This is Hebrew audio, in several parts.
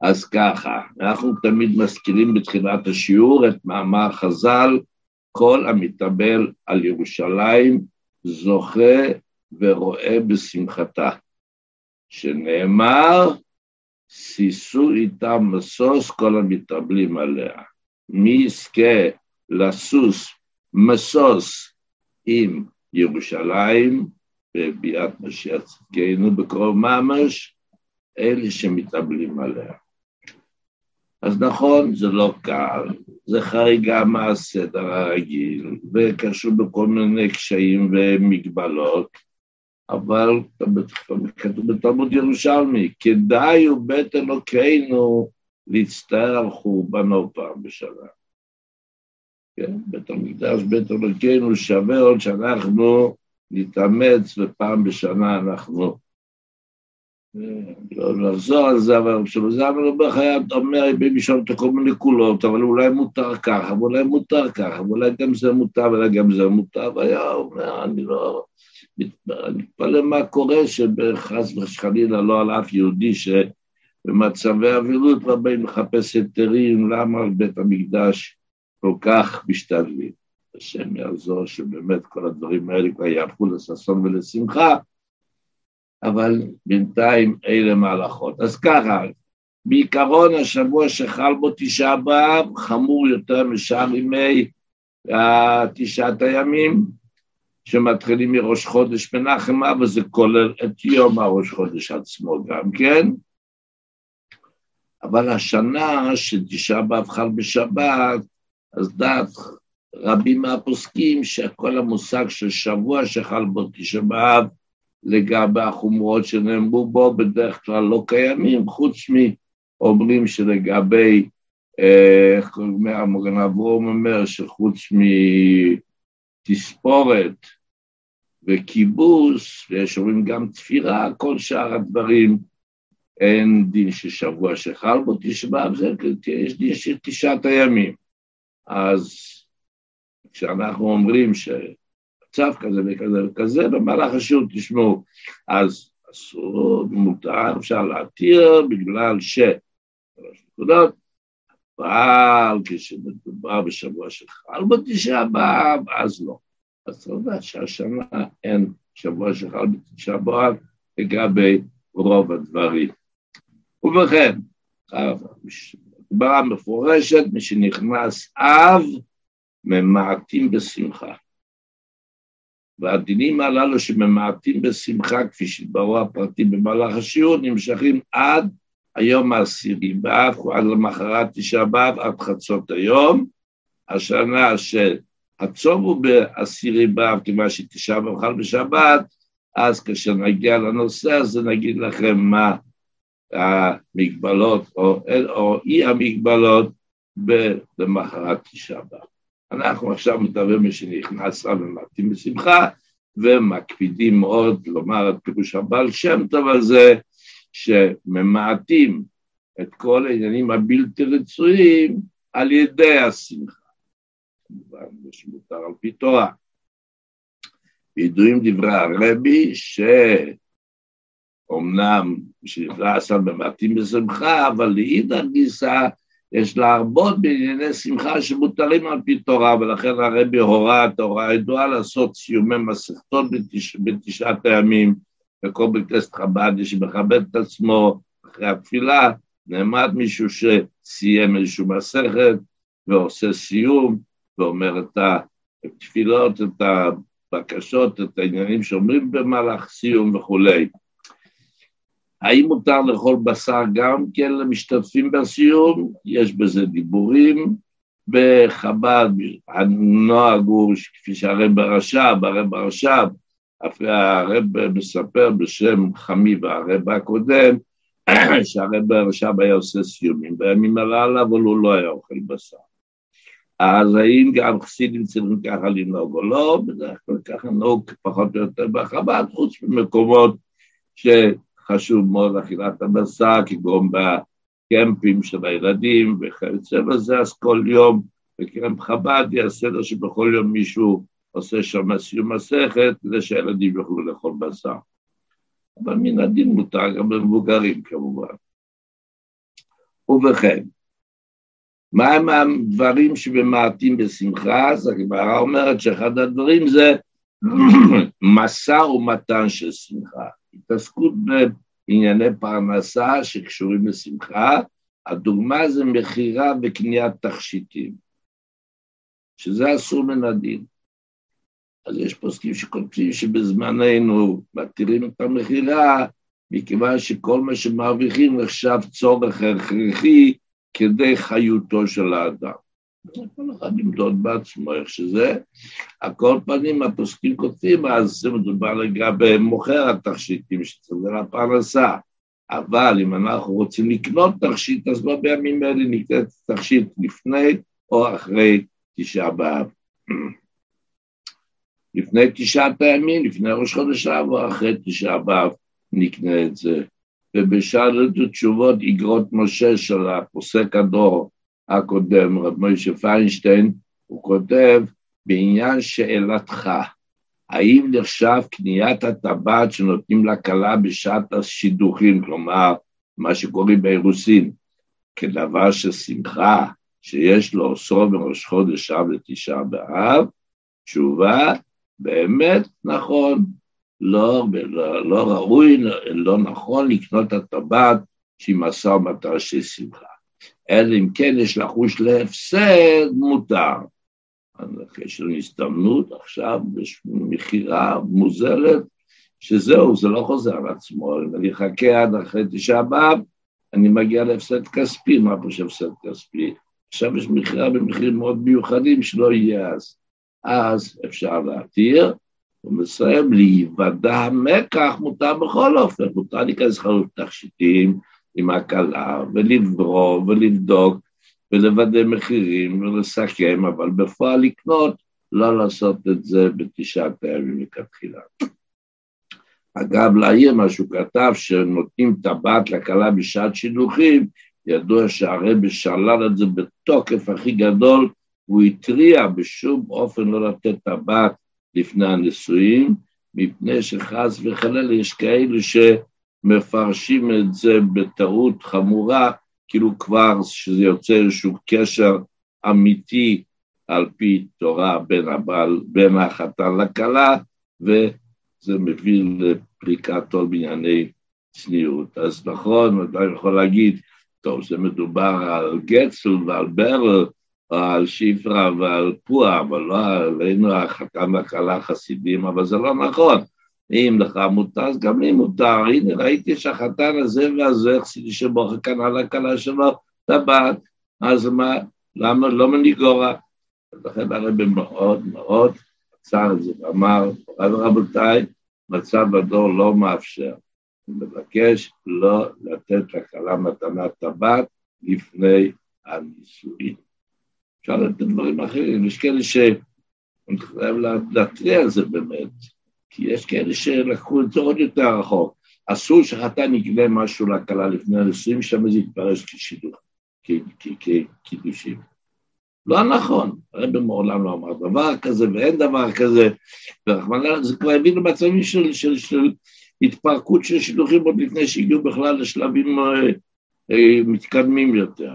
אז ככה, אנחנו תמיד מזכירים בתחילת השיעור את מאמר חז"ל, כל המתאבל על ירושלים זוכה ורואה בשמחתה, שנאמר, שישו איתם משוש כל המתאבלים עליה. מי יזכה לסוס משוש עם ירושלים בביאת משיח צדקנו בקרוב ממש, אלה שמתאבלים עליה. אז נכון, זה לא קל, זה חריגה מהסדר הרגיל, וקשור בכל מיני קשיים ומגבלות, אבל כתוב בתלמוד ירושלמי, כדאי הוא בית אלוקינו להצטער על חורבנו פעם בשנה. כן, בית המקדש, בית אלוקינו שווה עוד שאנחנו נתאמץ ופעם בשנה אנחנו לא לחזור על זה, אבל כשבזמן מלובך היה אומר, שם את כל מיני קולות, אבל אולי מותר ככה, ואולי מותר ככה, ואולי גם זה מותר, ואולי גם זה מותר, והיה אומר, אני לא... מתפלא מה קורה שבחס וחלילה לא על אף יהודי שבמצבי אווילות רבים מחפש היתרים, למה על בית המקדש כל כך משתדלים. השם יעזור שבאמת כל הדברים האלה כבר יהפכו לששון ולשמחה, אבל בינתיים אלה מהלכות. אז ככה, בעיקרון השבוע שחל בו תשעה באב חמור יותר משאר ימי תשעת הימים, שמתחילים מראש חודש מנחם אב, וזה כולל את יום הראש חודש עצמו גם כן. אבל השנה שתשעה באב חל בשבת, אז דעת רבים מהפוסקים שכל המושג של שבוע שחל בו תשעה באב, לגבי החומרות שנאמרו בו בדרך כלל לא קיימים, חוץ מאומרים שלגבי, אה, איך קוראים המוגן אברום אומר, שחוץ מתספורת וכיבוס, ויש אומרים גם תפירה, כל שאר הדברים, אין דין של שבוע שחל בו תשעה באב, יש דין של תשעת הימים. אז כשאנחנו אומרים ש... צו כזה וכזה וכזה, במהלך השיעור תשמעו, אז אסור, מותר, אפשר להתיר בגלל ש... שלוש נקודות, אבל כשמדובר בשבוע שחל בתשעה באב, אז לא. אז אתה יודע שהשנה אין שבוע שחל בתשעה באב לגבי רוב הדברים. ובכן, הגמרא מפורשת, מי שנכנס אב, ממעטים בשמחה. והדינים הללו שממעטים בשמחה, כפי שהתבררו הפרטים במהלך השיעור, נמשכים עד היום העשירי באב, עד למחרת תשעה באב, עד חצות היום. השנה שהצום הוא בעשירי באב, כיוון שתשעה באב חל בשבת, אז כאשר נגיע לנושא הזה נגיד לכם מה המגבלות או, או אי המגבלות למחרת תשעה באב. אנחנו עכשיו מדברים מי שנכנס רב ומתאים בשמחה, ומקפידים מאוד לומר את פירוש הבעל שם טוב הזה, שממעטים את כל העניינים הבלתי רצויים על ידי השמחה. כמובן, יש מותר על פי תורה. ידועים דברי הרבי, שאומנם שנכנס על ממעטים בשמחה, אבל לאידך גיסא יש להרבות בענייני שמחה שמותרים על פי תורה, ולכן הרבי הורה את ההוראה הידועה לעשות סיומי מסכתות בתש... בתשעת הימים, וכל בית כנסת חב"ד שמכבד את עצמו אחרי התפילה, נעמד מישהו שסיים איזושהי מסכת ועושה סיום ואומר את התפילות, את הבקשות, את העניינים שאומרים במהלך סיום וכולי. האם מותר לאכול בשר גם כן למשתתפים בסיום? יש בזה דיבורים. בחב"ד הנוהג הוא כפי שהרב הרש"ב, הרב הרש"ב, הרב מספר בשם חמי והרב הקודם, שהרב הרש"ב היה עושה סיומים בימים הללו, אבל הוא לא היה אוכל בשר. אז האם גם חסידים צריכים ככה לנהוג או לא? בדרך כלל ככה נהוג פחות או יותר בחב"ד, חוץ ממקומות ש... חשוב מאוד אכילת הבשר, כגון בקמפים של הילדים וכיוצא בזה, אז כל יום בקרם חב"ד יהיה סדר שבכל יום מישהו עושה שם סיום מסכת, כדי שהילדים יוכלו לאכול בשר. אבל מן הדין מותר גם למבוגרים כמובן. ובכן, מהם הדברים שממעטים בשמחה? אז הגמרא אומרת שאחד הדברים זה משא ומתן של שמחה, התעסקות בענייני פרנסה שקשורים לשמחה, הדוגמה זה מכירה וקניית תכשיטים, שזה אסור מן הדין. אז יש פוסקים שכותבים שבזמננו מתירים את המכירה, מכיוון שכל מה שמרוויחים נחשב צורך הכרחי כדי חיותו של האדם. כל אחד ימדוד בעצמו איך שזה. על כל פנים הפוסקים כותבים, אז זה מדובר לגבי מוכר התכשיטים שצריך לפרנסה. אבל אם אנחנו רוצים לקנות תכשיט, אז לא בימים אלה נקנה תכשיט לפני או אחרי תשעה באב. לפני תשעת הימים, לפני ראש חודש אב או אחרי תשעה באב נקנה את זה. ובשאלת התשובות איגרות משה של הפוסק הדור הקודם, רב מוישה פיינשטיין, הוא כותב בעניין שאלתך, האם נחשב קניית הטבעת שנותנים לכלה בשעת השידוכים, כלומר, מה שקוראים באירוסין, כדבר של שמחה, שיש לו עשור בראש חודש אב לתשעה באב? תשובה, באמת נכון, לא, לא, לא ראוי, לא, לא נכון לקנות את הטבעת שהיא משא ומתן של שמחה. אלא אם כן יש לחוש להפסד, מותר. אז יש לנו הזדמנות עכשיו, יש מכירה מוזלת, שזהו, זה לא חוזר על עצמו, אם אני אחכה עד אחרי תשעה באב, אני מגיע להפסד כספי, מה פה שהפסד כספי? עכשיו יש מכירה במחירים מאוד מיוחדים שלא יהיה אז. אז אפשר להתיר, הוא מסיים, להיוודע המקח מותר בכל אופן, מותר להיכנס חלוק תכשיטים עם הקלה, ולברוא ולבדוק ולוודא מחירים ולסכם, אבל בפועל לקנות, לא לעשות את זה בתשעת הימים מכתחילה. אגב, להעיר מה שהוא כתב, שנותנים טבעת לכלה בשעת שילוחים, ידוע שהרבי שלל את זה בתוקף הכי גדול, הוא התריע בשום אופן לא לתת טבעת לפני הנישואים, מפני שחס וחלילה יש כאלה שמפרשים את זה בטעות חמורה, כאילו כבר שזה יוצא איזשהו קשר אמיתי על פי תורה בין, הבעל, בין החתן לכלה, וזה מביא לפריקת כל בענייני צניעות. אז נכון, אתה יכול להגיד, טוב, זה מדובר על גצל ועל ברל, על שיפרה ועל פועה, אבל לא עלינו החתן והכלה חסידים, אבל זה לא נכון. אם לך מותר, אז גם לי מותר. הנה, ראיתי שהחתן הזה והזה, חסידי שבוכר קנה לכלה שלו טבעת, אז מה, למה לא מניגורה? לכן הרבי מאוד מאוד עצר את זה ואמר, רבותיי, מצב הדור לא מאפשר. אני מבקש לא לתת לכלה מתנת טבעת לפני הנישואין. אפשר לתת דברים אחרים, יש כאלה ש... אני חייב להתריע על זה באמת, כי יש כאלה שלקחו את זה עוד יותר רחוק. אסור שחתן יגלה משהו לכלה לפני הנישואים, שם זה יתפרש כשידוך, כקידושים. לא נכון, הרב מעולם לא אמר דבר כזה ואין דבר כזה, ורחמנא, זה כבר הביא למצבים של, של, של התפרקות של שידוכים עוד לפני שהגיעו בכלל לשלבים אה, אה, מתקדמים יותר.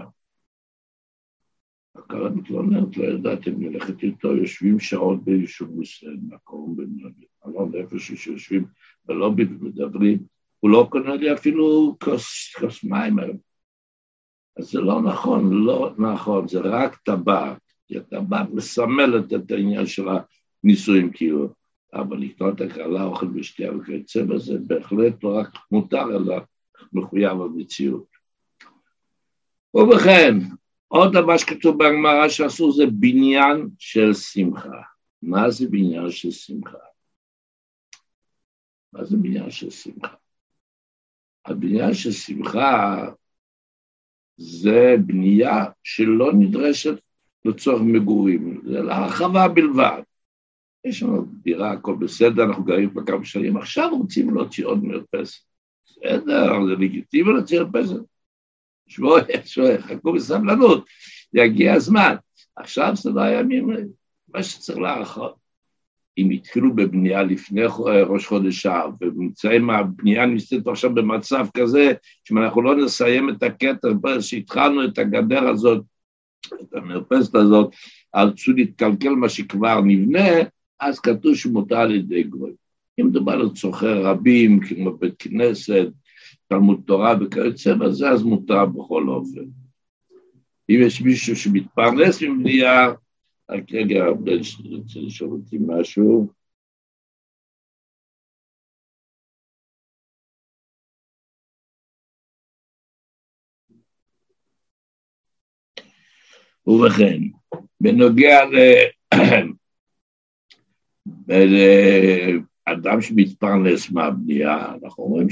הכרה מתלוננת, לא ידעתם ללכת איתו, יושבים שעות ביישוב מוסן, מקום במלון איפה שיושבים בלובי ומדברים, הוא לא קונה לי אפילו כוס, כוס מים היום. אז זה לא נכון, לא נכון, זה רק טבעת, כי הטבעת מסמלת את העניין של הנישואים כאילו, אבל לקנות הקלה, אוכל ושתייה וכיוצא בזה, בהחלט לא רק מותר, אלא מחויב המציאות. ובכן, עוד דבר שכתוב בגמרא שעשו זה בניין של שמחה. מה זה בניין של שמחה? מה זה בניין של שמחה? הבניין של שמחה זה בנייה שלא נדרשת לצורך מגורים, זה להרחבה בלבד. יש לנו דירה, הכל בסדר, אנחנו גרים פה כמה שנים, עכשיו רוצים להוציא עוד מרפסת. בסדר, זה לגיטימי להוציא מרפסת. שבועי, שבועי, חכו בסבלנות, יגיע הזמן. עכשיו זה לא הימים, מה שצריך להערכות. אם התחילו בבנייה לפני ראש חודש אב, ונמצאים, הבנייה נמצאת עכשיו במצב כזה, שאם אנחנו לא נסיים את הקטע, שהתחלנו את הגדר הזאת, את המרפסת הזאת, צו להתקלקל מה שכבר נבנה, אז כתוב שמותר על ידי גוי. אם מדובר על צורכי רבים, כמו בית כנסת, תלמוד תורה וכיוצא בזה, אז מותר בכל אופן. אם יש מישהו שמתפרנס מבנייה, רק רגע, הבן שלי רוצה לשאול אותי משהו. ובכן, בנוגע לאדם שמתפרנס מהבנייה, אנחנו אומרים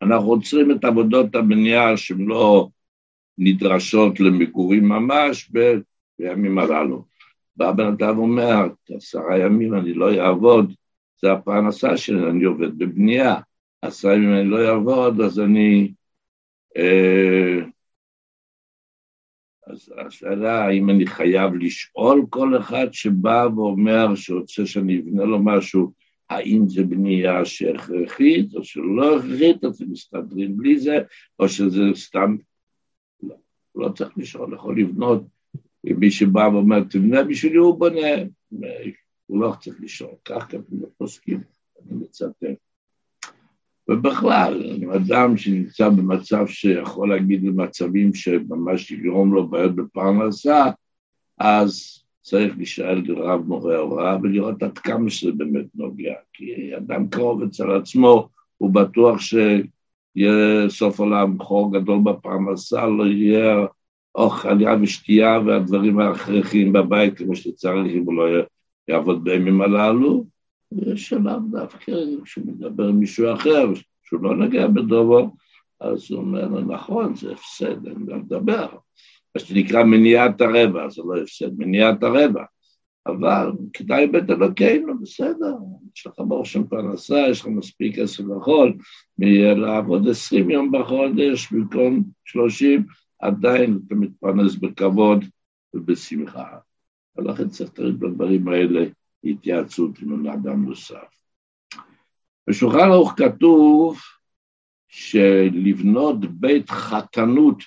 שאנחנו עוצרים את עבודות הבנייה שהן לא נדרשות למגורים ממש בימים הללו. בא בן אדם ואומר, עשרה ימים אני לא אעבוד, זה הפרנסה שלי, אני עובד בבנייה, עשרה ימים אני לא אעבוד, אז אני... אה, אז השאלה האם אני חייב לשאול כל אחד שבא ואומר שרוצה שאני אבנה לו משהו, האם זה בנייה שהכרחית או שלא הכרחית, אז הם מסתדרים בלי זה, או שזה סתם... לא, לא צריך לשאול, יכול לבנות, מי שבא ואומר תבנה בשבילי הוא בונה, הוא לא צריך לשאול, כך כתוב בפוסקים, אני מצטט. ובכלל, אדם שנמצא במצב שיכול להגיד למצבים שממש יגרום לו בעיות בפרנסה, אז צריך להישאל לרב מורה הוראה ולראות עד כמה שזה באמת נוגע. כי אדם קרוב אצל עצמו, הוא בטוח שיהיה סוף עולם חור גדול בפרנסה, לא יהיה אוכל ושתייה והדברים ההכרחיים בבית כמו שצריך אם הוא לא יעבוד בימים הללו, יש שלב דווקא כשהוא מדבר עם מישהו אחר, שהוא לא נגע בדובו, אז הוא אומר נכון, זה הפסד, אני לא מדבר. מה שנקרא מניעת הרבע, זה לא הפסד, מניעת הרבע. אבל כדאי בית אלוקינו, בסדר, יש לך ברוך שם פרנסה, יש לך מספיק כסף לאכול, לעבוד עשרים יום בחודש במקום שלושים, עדיין אתה מתפרנס בכבוד ובשמחה. ולכן צריך תמיד בדברים האלה התייעצות עם אדם נוסף. בשולחן ערוך כתוב שלבנות בית חתנות,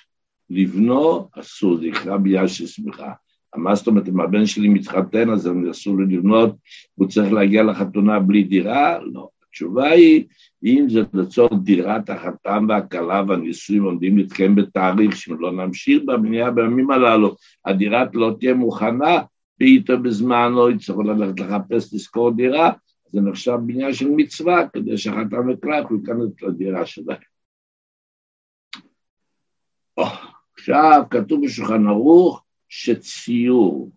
לבנו אסור, זה יקרא בגלל ששמחה. מה זאת אומרת, אם הבן שלי מתחתן אז אסור לי לבנות, הוא צריך להגיע לחתונה בלי דירה? לא. התשובה היא, אם זה לצורך דירת החתם והכלה והנישואים עומדים להתקיים בתאריך, שאם לא נמשיך בבנייה בימים הללו, הדירה לא תהיה מוכנה, ואיתו בזמן לא יצטרכו ללכת לחפש לשכור דירה, זה נחשב בניין של מצווה, כדי שהחתם וכלך הוא ייכנס לדירה שלהם. עכשיו כתוב בשולחן ערוך שציור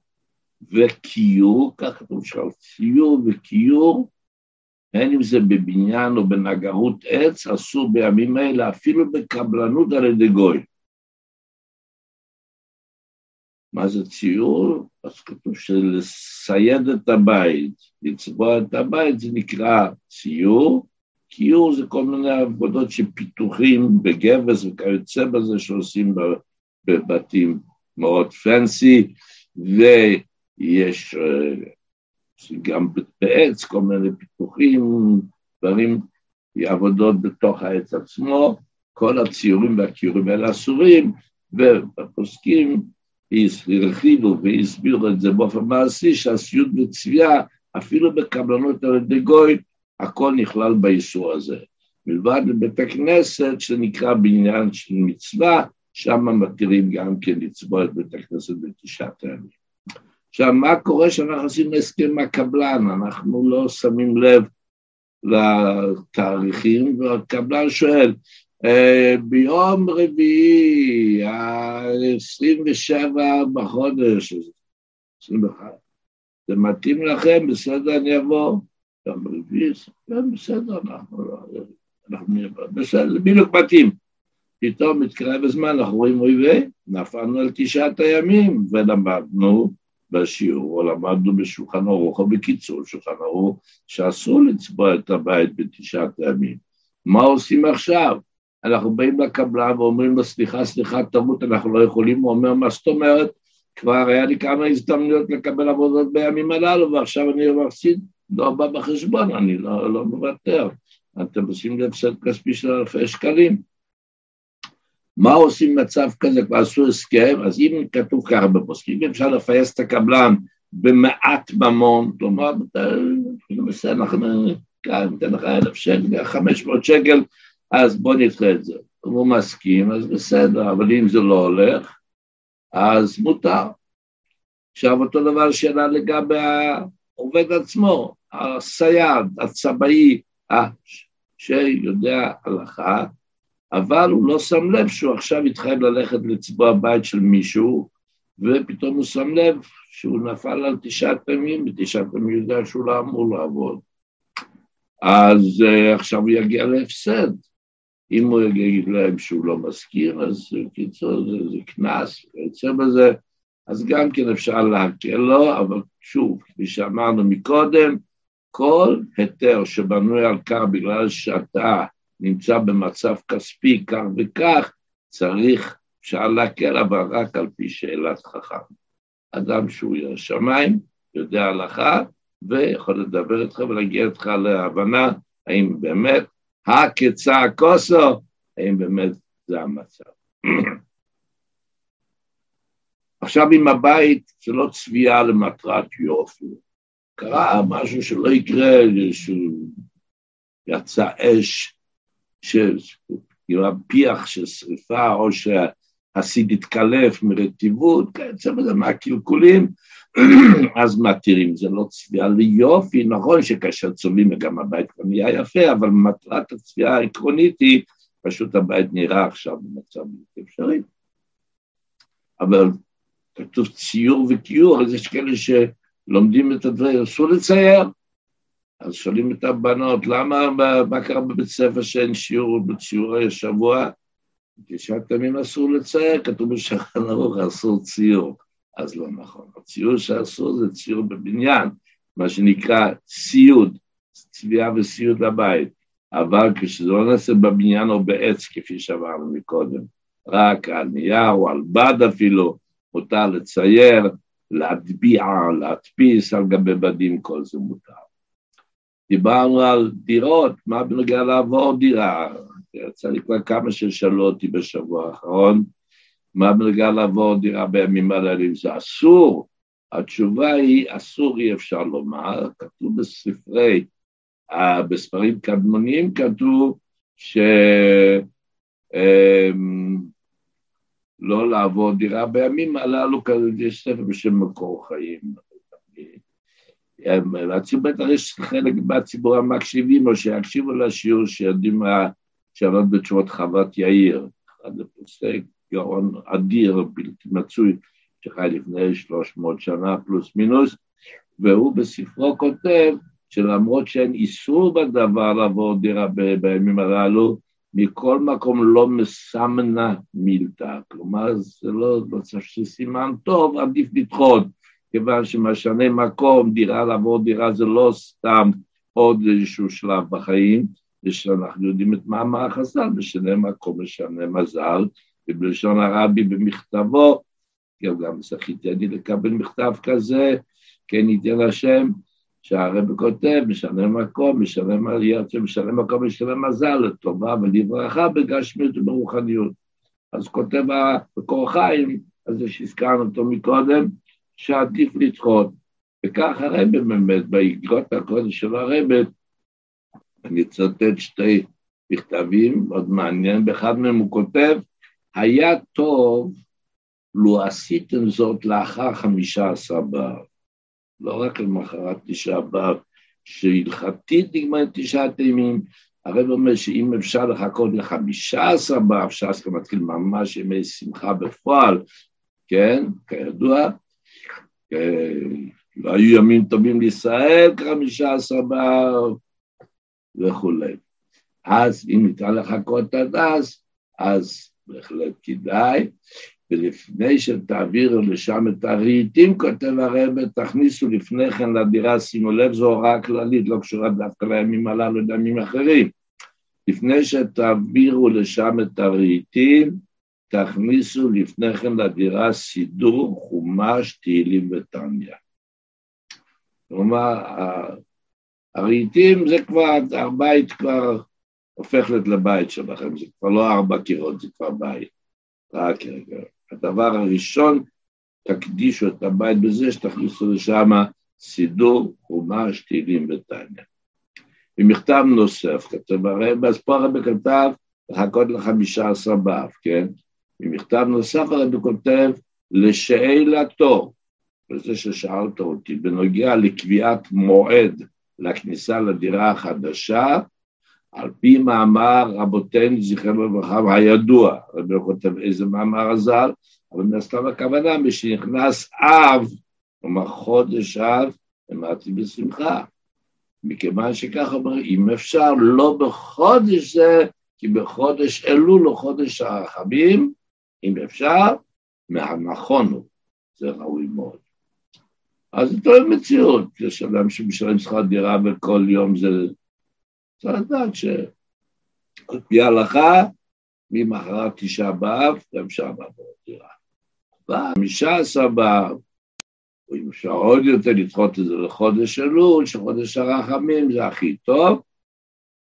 וכיור, כך כתוב שם, ציור וכיור, בין אם זה בבניין או בנגרות עץ, אסור בימים האלה אפילו בקבלנות על ידי גוי. מה זה ציור? אז כתוב שלסייד את הבית, לצבוע את הבית, זה נקרא ציור. קיור זה כל מיני עבודות של פיתוחים בגבס וכיוצא בזה שעושים בבתים מאוד פנסי, ויש אה, גם בעץ כל מיני פיתוחים, דברים, עבודות בתוך העץ עצמו, כל הציורים והקיורים האלה אסורים, והפוסקים הרחיבו והסבירו את זה באופן מעשי, שהסיוט בצביעה, אפילו בקבלנות על ידי גוי, הכל נכלל באיסור הזה. מלבד בבית הכנסת, שנקרא בעניין של מצווה, שם מתירים גם כן לצבוע את בית הכנסת בתשעת הימים. עכשיו, מה קורה כשאנחנו עושים הסכם עם הקבלן? אנחנו לא שמים לב לתאריכים, והקבלן שואל, אה, ביום רביעי, ה-27 בחודש, 21, זה מתאים לכם? בסדר, אני אבוא. יום רביעי, בסדר, אנחנו לא... אנחנו נהיה בסדר, בדיוק מתאים. פתאום מתקרב הזמן, אנחנו רואים אויבי, נפלנו על תשעת הימים ולמדנו בשיעור, או למדנו בשולחן ערוך, או בקיצור שולחן ערוך, שאסור לצבוע את הבית בתשעת הימים. מה עושים עכשיו? אנחנו באים לקבלן ואומרים לו, סליחה, סליחה, תמות, אנחנו לא יכולים, הוא אומר, מה זאת אומרת? כבר היה לי כמה הזדמנויות לקבל עבודות בימים הללו, ועכשיו אני מפסיד, לא בא בחשבון, אני לא, לא מוותר. אתם עושים לי הפסד כספי של אלפי שקלים. מה עושים במצב כזה? כבר עשו הסכם, אז אם כתוב ככה בפוסקים, אם אפשר לפייס את הקבלן במעט ממון, כלומר, בסדר, ניתן לך אלף שקל, חמש מאות שקל, אז בוא נדחה את זה. הוא מסכים, אז בסדר, אבל אם זה לא הולך, אז מותר. עכשיו אותו דבר שאלה לגבי העובד עצמו, הסייד, הצבעי, שיודע הלכה, אבל הוא לא שם לב שהוא עכשיו התחייב ללכת לצבוע בית של מישהו, ופתאום הוא שם לב שהוא נפל על תשעת ימים, ותשעת ימים יודע שהוא לא אמור לעבוד. אז uh, עכשיו הוא יגיע להפסד. אם הוא יגיד להם שהוא לא מזכיר, אז בקיצור זה, זה קנס, ויוצא בזה, אז גם כן אפשר להקל לו, אבל שוב, כפי שאמרנו מקודם, כל היתר שבנוי על כך בגלל שאתה נמצא במצב כספי כך וכך, צריך, אפשר להקל, אבל רק על פי שאלת חכם. אדם שהוא ירא שמיים, יודע הלכה, ויכול לדבר איתך ולהגיע איתך להבנה האם באמת הקצה הכוסו, האם באמת זה המצב. עכשיו עם הבית זה לא צביעה למטרת יופי, קרה משהו שלא יקרה, שיצא אש, פיח של שריפה, או שהסיד התקלף מרטיבות, כיוצא בזה מהקלקולים, אז מתירים, זה לא צביעה ליופי, נכון שכאשר צובעים גם הבית כבר נהיה יפה, אבל מטרת הצביעה העקרונית היא, פשוט הבית נראה עכשיו במצב בלתי אפשרי. אבל כתוב ציור וכיור, אז יש כאלה שלומדים את הדברים, אסור לצייר. אז שואלים את הבנות, למה, מה קרה בבית ספר שאין שיעור בציורי השבוע? תשעת ימים אסור לצייר, כתוב בשולחן ערוך אסור ציור. אז לא נכון. הציור שאסור זה ציור בבניין, מה שנקרא סיוד, צביעה וסיוד לבית. אבל כשזה לא נעשה בבניין או בעץ, כפי שאמרנו מקודם, רק על נייר או על בד אפילו, מותר לצייר, להטביע, להדפיס על גבי בדים, כל זה מותר. דיברנו על דירות, מה בנוגע לעבור דירה? יצא לי כבר כמה ששאלו אותי בשבוע האחרון, מה בנוגע לעבור דירה בימים הללו, זה אסור. התשובה היא, אסור אי אפשר לומר, כתוב בספרי, בספרים קדמוניים כתוב ש... אמ, לא לעבור דירה בימים הללו, יש ספר בשם מקור חיים. בטח יש חלק מהציבור המקשיבים, או שיקשיבו לשיעור שיודעים שאלות בתשובות חוות יאיר. אחד הפוסק גאון אדיר, בלתי מצוי, שחי לפני 300 שנה פלוס מינוס, והוא בספרו כותב שלמרות שאין איסור בדבר לעבור דירה בימים הללו, מכל מקום לא מסמנה מילתא, כלומר זה לא מצב של סימן טוב, עדיף לדחות, כיוון שמשנה מקום, דירה לעבור דירה זה לא סתם עוד איזשהו שלב בחיים, זה שאנחנו יודעים את מאמר החז"ל, משנה מקום משנה מזל, ובלשון הרבי במכתבו, גם זכיתי אני לקבל מכתב כזה, כן ייתן השם, שהרבי כותב, משנה מקום, משנה מעליות, משנה מקום, משנה מזל, לטובה ולברכה בגשמיות וברוחניות. אז כותב המקור חיים, אז זה שהזכרנו אותו מקודם, שעדיף לדחות. וכך הרבי באמת, באגרות הקודש של הרבי, אני אצטט שתי מכתבים, מאוד מעניין, באחד מהם הוא כותב, היה טוב לו עשיתם זאת לאחר חמישה עשר באב, לא רק למחרת תשעה באב, שהלכתית נגמרת תשעת הימים, הרב אומר שאם אפשר לחכות לחמישה עשר באב, ש"ס כבר מתחיל ממש ימי שמחה בפועל, כן, כידוע, היו ימים טובים לישראל כחמישה עשר באב וכולי. אז אם ניתן לחכות עד אז, אז בהחלט כדאי, ולפני שתעבירו לשם את הרהיטים, כותב הרב, תכניסו לפני כן לדירה, שימו לב, זו הוראה כללית, לא קשורה דווקא לימים הללו, לימים אחרים. לפני שתעבירו לשם את הרהיטים, תכניסו לפני כן לדירה סידור, חומש, תהילים ותניא. כלומר, הרהיטים זה כבר, הבית כבר הופך להיות לבית שלכם, זה כבר לא ארבע קירות, זה כבר בית. רק רגע. הדבר הראשון, תקדישו את הבית בזה שתכניסו לשם סידור, חומש, תהילים ותניא. במכתב נוסף, כתב הרב, אז פה הרב כתב לחכות לחמישה עשר באב, כן? במכתב נוסף הרב כותב לשאלתו, וזה ששאלת אותי, בנוגע לקביעת מועד לכניסה לדירה החדשה, על פי מאמר רבותינו זכרנו לברכה הידוע, רבי כותב איזה מאמר הז"ל, אבל מן הסתם הכוונה, משנכנס אב, כלומר חודש אב, אמרתי בשמחה. מכיוון שככה אומר, אם אפשר, לא בחודש זה, כי בחודש אלול או חודש הרחמים, אם אפשר, מהנכון הוא, זה ראוי מאוד. אז זה תואם מציאות, יש אדם שמשלם שכר דירה וכל יום זה... צריך לדעת שעל פי ההלכה, ממחרת תשעה באב, גם שם לעבור דירה. בחמישה עשר באב, אם אפשר עוד יותר לדחות את זה לחודש אלול, שחודש הרחמים זה הכי טוב,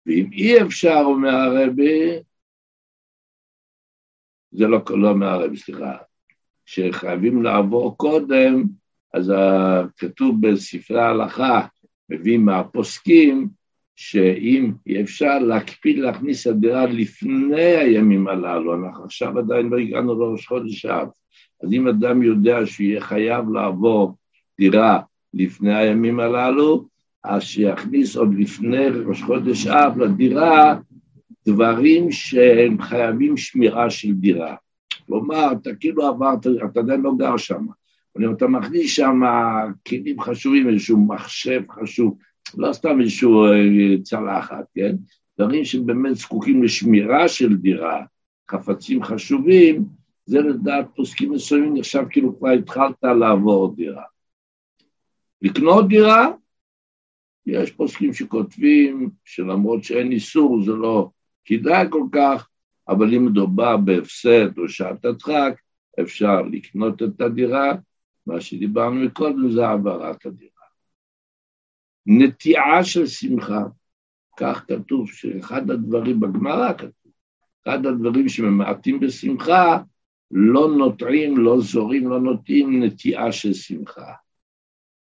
ואם אי אפשר, אומר הרבי, זה לא, לא מהרבי, סליחה, שחייבים לעבור קודם, אז כתוב בספרי ההלכה, מביא מהפוסקים, שאם אפשר להקפיד להכניס את הדירה לפני הימים הללו, אנחנו עכשיו עדיין לא הגענו לראש חודש אב, אז אם אדם יודע שהוא יהיה חייב לעבור דירה לפני הימים הללו, אז שיכניס עוד לפני ראש חודש אב לדירה דברים שהם חייבים שמירה של דירה. כלומר, אתה כאילו עברת, אתה עדיין לא גר שם, אבל אתה מכניס שם כלים חשובים, איזשהו מחשב חשוב, לא סתם איזשהו אה, צלחת, כן? דברים שבאמת זקוקים לשמירה של דירה, חפצים חשובים, זה לדעת פוסקים מסוימים נחשב כאילו כבר התחלת לעבור דירה. לקנות דירה, יש פוסקים שכותבים שלמרות שאין איסור זה לא כדאי כל כך, אבל אם מדובר בהפסד או שעת הדחק, אפשר לקנות את הדירה, מה שדיברנו מקודם זה העברת הדירה. נטיעה של שמחה, כך כתוב שאחד הדברים, בגמרא כתוב, אחד הדברים שממעטים בשמחה, לא נוטעים, לא זורים, לא נוטעים נטיעה של שמחה.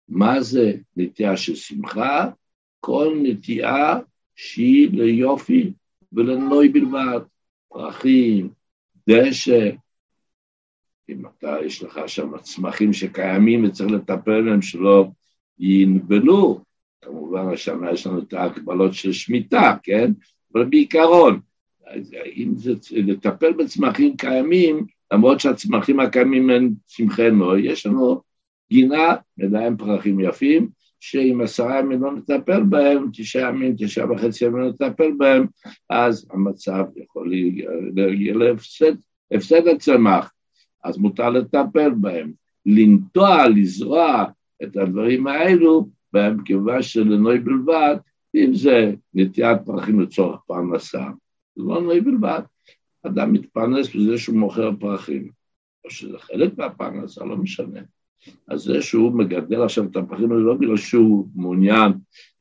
מה זה נטיעה של שמחה? כל נטיעה שהיא ליופי ולנוי בלבד, פרחים, דשא, אם אתה, יש לך שם צמחים שקיימים וצריך לטפל בהם שלא ינבלו, כמובן השנה יש לנו את ההקבלות של שמיטה, כן? אבל בעיקרון, אם זה לטפל בצמחים קיימים, למרות שהצמחים הקיימים הם צמחי נוי, יש לנו גינה, נדע פרחים יפים, שאם עשרה ימים לא נטפל בהם, תשעה ימים, תשעה וחצי ימים לא נטפל בהם, אז המצב יכול להגיע להפסד, הפסד הצמח, אז מותר לטפל בהם. לנטוע, לזרוע את הדברים האלו, בהם כיוון שלנוי בלבד, אם זה נטיית פרחים לצורך פרנסה, זה לא נוי בלבד. אדם מתפרנס בזה שהוא מוכר פרחים, או שזה חלק מהפרנסה, לא משנה. אז זה שהוא מגדל עכשיו את הפרחים האלה לא בגלל שהוא מעוניין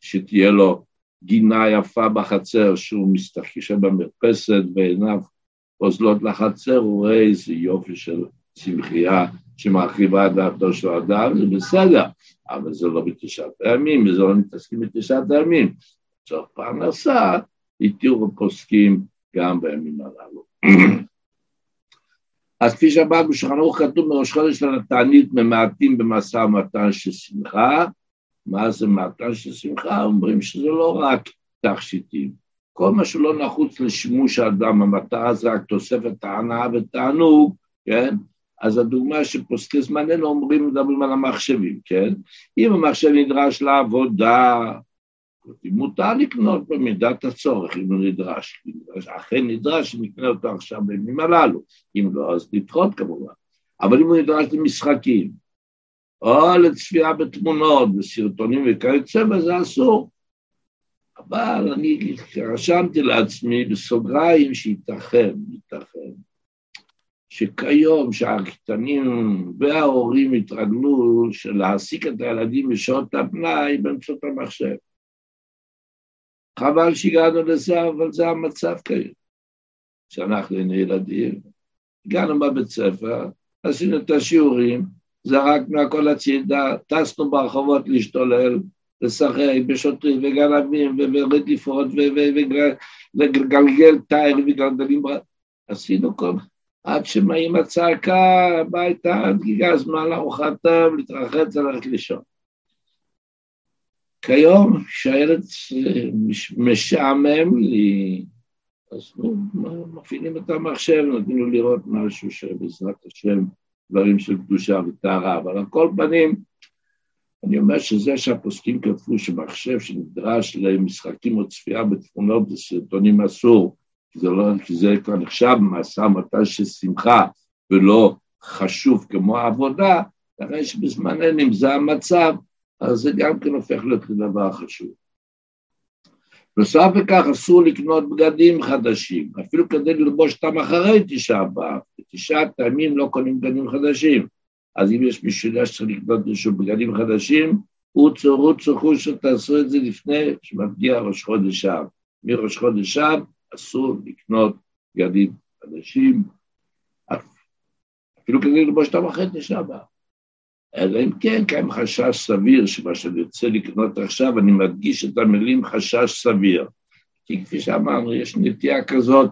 שתהיה לו גינה יפה בחצר, שהוא מסתכל במרפסת ועיניו אוזלות לחצר, הוא רואה איזה יופי של צמחייה שמרחיבה את דעתו של האדם, זה בסדר, אבל זה לא בתשעת הימים, וזה לא מתעסקים בתשעת הימים. לצורך פרנסה, התירו פוסקים גם בימים הללו. אז כפי שאמרנו, בשולחן ערוך כתוב מראש חודש לתענית ממעטים במשא ומתן של שמחה. מה זה מעטן של שמחה? אומרים שזה לא רק תכשיטים. כל מה שלא נחוץ לשימוש האדם, המטרה זה רק תוספת ההנאה ותענוג, כן? אז הדוגמה שפוסקי זמננו אומרים, מדברים על המחשבים, כן? אם המחשב נדרש לעבודה, מותר לקנות במידת הצורך, אם הוא נדרש. אכן נדרש, נקנה אותו עכשיו בימים הללו. אם לא, אז לדחות כמובן. אבל אם הוא נדרש למשחקים, או לצפייה בתמונות, בסרטונים וכיוצא בזה, אסור. אבל אני רשמתי לעצמי בסוגריים שייתכן, ייתכן, שכיום שהקטנים וההורים התרגלו להעסיק את הילדים בשעות הפנאי באמצעות המחשב. חבל שהגענו לזה, אבל זה המצב כיום. שאנחנו היינו ילדים, הגענו בבית ספר, עשינו את השיעורים, זרקנו הכל הצידה, טסנו ברחובות להשתולל, לשחק בשוטרים וגנבים ורדיפות ולגלגל תייר וגלגלים, עשינו כל... עד שמאמא צעקה הביתה, הגיע הזמן לארוחת טוב, להתרחץ, ללכת לישון. כיום, כשהילד משעמם לי, אז מפעילים את המחשב, נותנים לו לראות משהו שבעזרת השם, דברים של קדושה וטהרה, אבל על כל פנים, אני אומר שזה שהפוסקים כתבו שמחשב שנדרש למשחקים או צפייה בתמונות וסרטונים אסור, כי זה, לא, כי זה כבר נחשב מעשה מתי של שמחה ולא חשוב כמו העבודה, אחרי שבזמננו אם זה המצב, אז זה גם כן הופך להיות לדבר חשוב. נוסף לכך אסור לקנות בגדים חדשים, אפילו כדי ללבוש אותם אחרי תשעה באב, בתשעת הימים לא קונים בגדים חדשים, אז אם יש מישהו יודע שצריך לקנות איזשהו בגדים חדשים, רוצו רוצו חושו תעשו את זה לפני שמגיע ראש חודש אב. מראש חודש אב אסור לקנות בגדים חדשים, אפילו כדי ללבוש אותם אחרי תשעה באב. אלא אם כן קיים חשש סביר שמה שאני רוצה לקנות עכשיו, אני מדגיש את המילים חשש סביר. כי כפי שאמרנו, יש נטייה כזאת,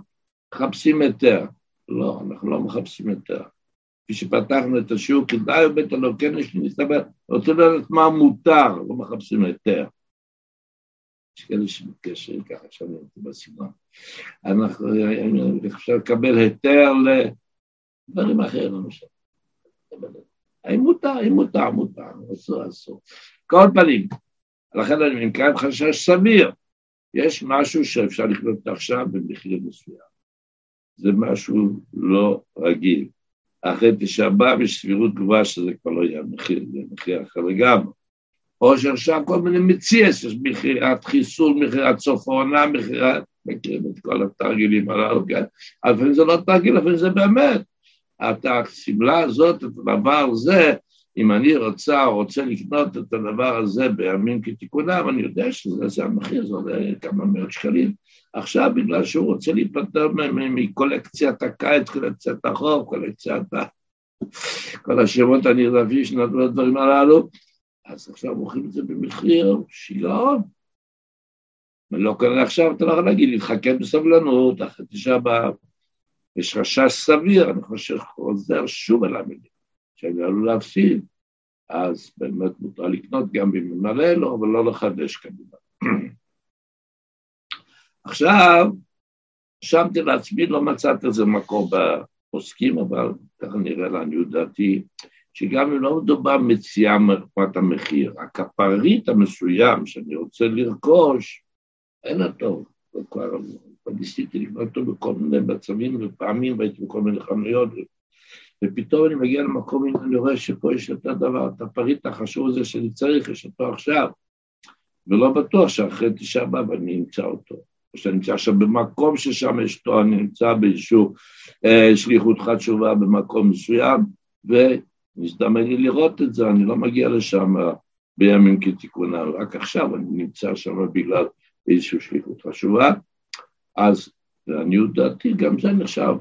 מחפשים היתר. לא, אנחנו לא מחפשים היתר. כפי שפתחנו את השיעור, כדאי בית אלוקינו שמסתבר, רוצה לדעת מה מותר, לא מחפשים היתר. יש כאלה שמתקשרים ככה, עכשיו אני בסגנון. אנחנו, אפשר לקבל היתר לדברים אחרים, למשל. האם מותר, אם מותר, מותר, אסור, אסור. כל פנים, לכן אני מקיים חשש סביר, יש משהו שאפשר לקנות עכשיו במחיר מסוים. זה משהו לא רגיל. אחרי תשעה באב יש סבירות גבוהה שזה כבר לא יהיה מחיר, זה מחיר אחר לגמרי. או שעכשיו כל מיני מציאס, יש מכירת חיסול, מכירת סוף העונה, מכירת, מכירים את כל התרגילים הללו, כן? לפעמים זה לא תרגיל, לפעמים זה באמת. את השמלה הזאת, את הדבר הזה, אם אני רוצה או רוצה לקנות את הדבר הזה בימים כתיקונם, אני יודע שזה המחיר, זה עולה כמה מאות שקלים. עכשיו, בגלל שהוא רוצה להיפטר מקולקציית הקיץ, קולקציית החור, קולקציית ה... כל השמות הנרדפים שנתנו לדברים הללו, אז עכשיו מוכרים את זה במחיר שיגעון. ולא קורה עכשיו, אתה לא יכול להגיד, להתחכם בסבלנות, אחרי תשעה באב. יש חשש סביר, אני חושב, חוזר שוב אל המילים, שאני עלול להפסיד, אז באמת מותר לקנות גם אם ממלא לו, אבל לא לחדש כמובן. עכשיו, רשמתי לעצמי, לא מצאתי איזה מקור בפוסקים, אבל ככה נראה לעניות דעתי, שגם אם לא מדובר מציאה מרפאת המחיר, הכפרית המסוים שאני רוצה לרכוש, אין אותו, זה כבר ניסיתי לקנות אותו בכל מיני מצבים ופעמים, והייתי בכל מיני חנויות, ופתאום אני מגיע למקום, אני רואה שפה יש את הדבר, את הפריט החשוב הזה שאני צריך, יש אותו עכשיו, ולא בטוח שאחרי תשעה באב אני אמצא אותו. או שאני נמצא עכשיו במקום ששם יש אותו, אני נמצא באיזשהו אה, שליחות חשובה במקום מסוים, ומזדמן לי לראות את זה, אני לא מגיע לשם בימים כתיקונם, רק עכשיו אני נמצא שם בגלל איזושהי שליחות חשובה. אז לעניות דעתי גם זה נחשב.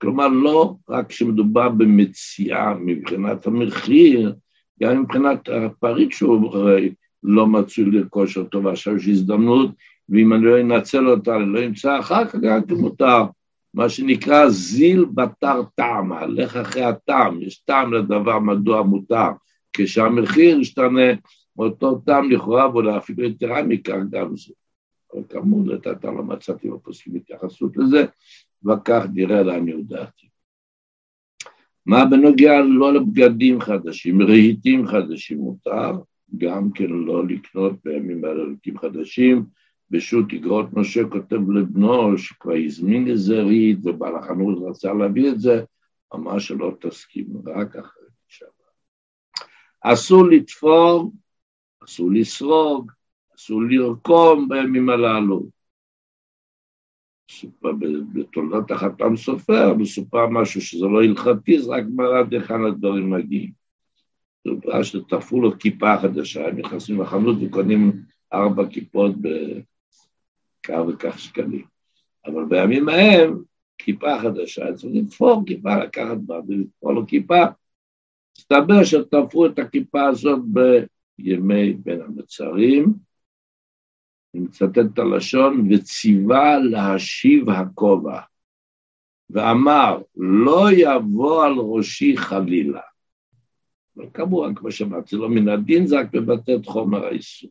כלומר, לא רק כשמדובר במציאה מבחינת המחיר, גם מבחינת הפריט שהוא הרי לא מצוי לרכוש אותו, ועכשיו יש הזדמנות, ואם אני לא אנצל אותה, אני לא אמצא אחר כך גם כמותר. מה שנקרא זיל בתר טעם, הלך אחרי הטעם, יש טעם לדבר מדוע מותר, כשהמחיר ישתנה, מאותו טעם לכאורה, ואולי אפילו יתרה מכך גם זה. אבל כאמור, לדעתה לא מצאתי בפוסקים התייחסות לזה, וכך נראה לעניות דעתי. מה בנוגע לא לבגדים חדשים, רהיטים חדשים מותר, גם כן לא לקנות בימים האלה רהיטים חדשים, בשו"ת אגרות משה כותב לבנו שכבר הזמין איזה רהיט ובעל החנות רצה להביא את זה, אמר שלא תסכים, רק אחרי תשעה אסור לתפור, אסור לסרוג, אסור לרקום בימים הללו. בתולדות החתם סופר מסופר משהו שזה לא הלכתי, זה רק מראה היכן הדברים מגיעים. זה בעיה שתפרו לו כיפה חדשה, הם נכנסים לחנות וקונים ארבע כיפות בכך וכך שקלים. אבל בימים ההם, כיפה חדשה, צריך לתפור כיפה, לקחת בה ולתפור לו כיפה. מסתבר שתפרו את הכיפה הזאת בימי בין המצרים, אני מצטט את הלשון, וציווה להשיב הכובע, ואמר, לא יבוא על ראשי חלילה. אבל כמובן, כמו שאמרתי, לא מן הדין, זה רק מבטא את חומר האיסור.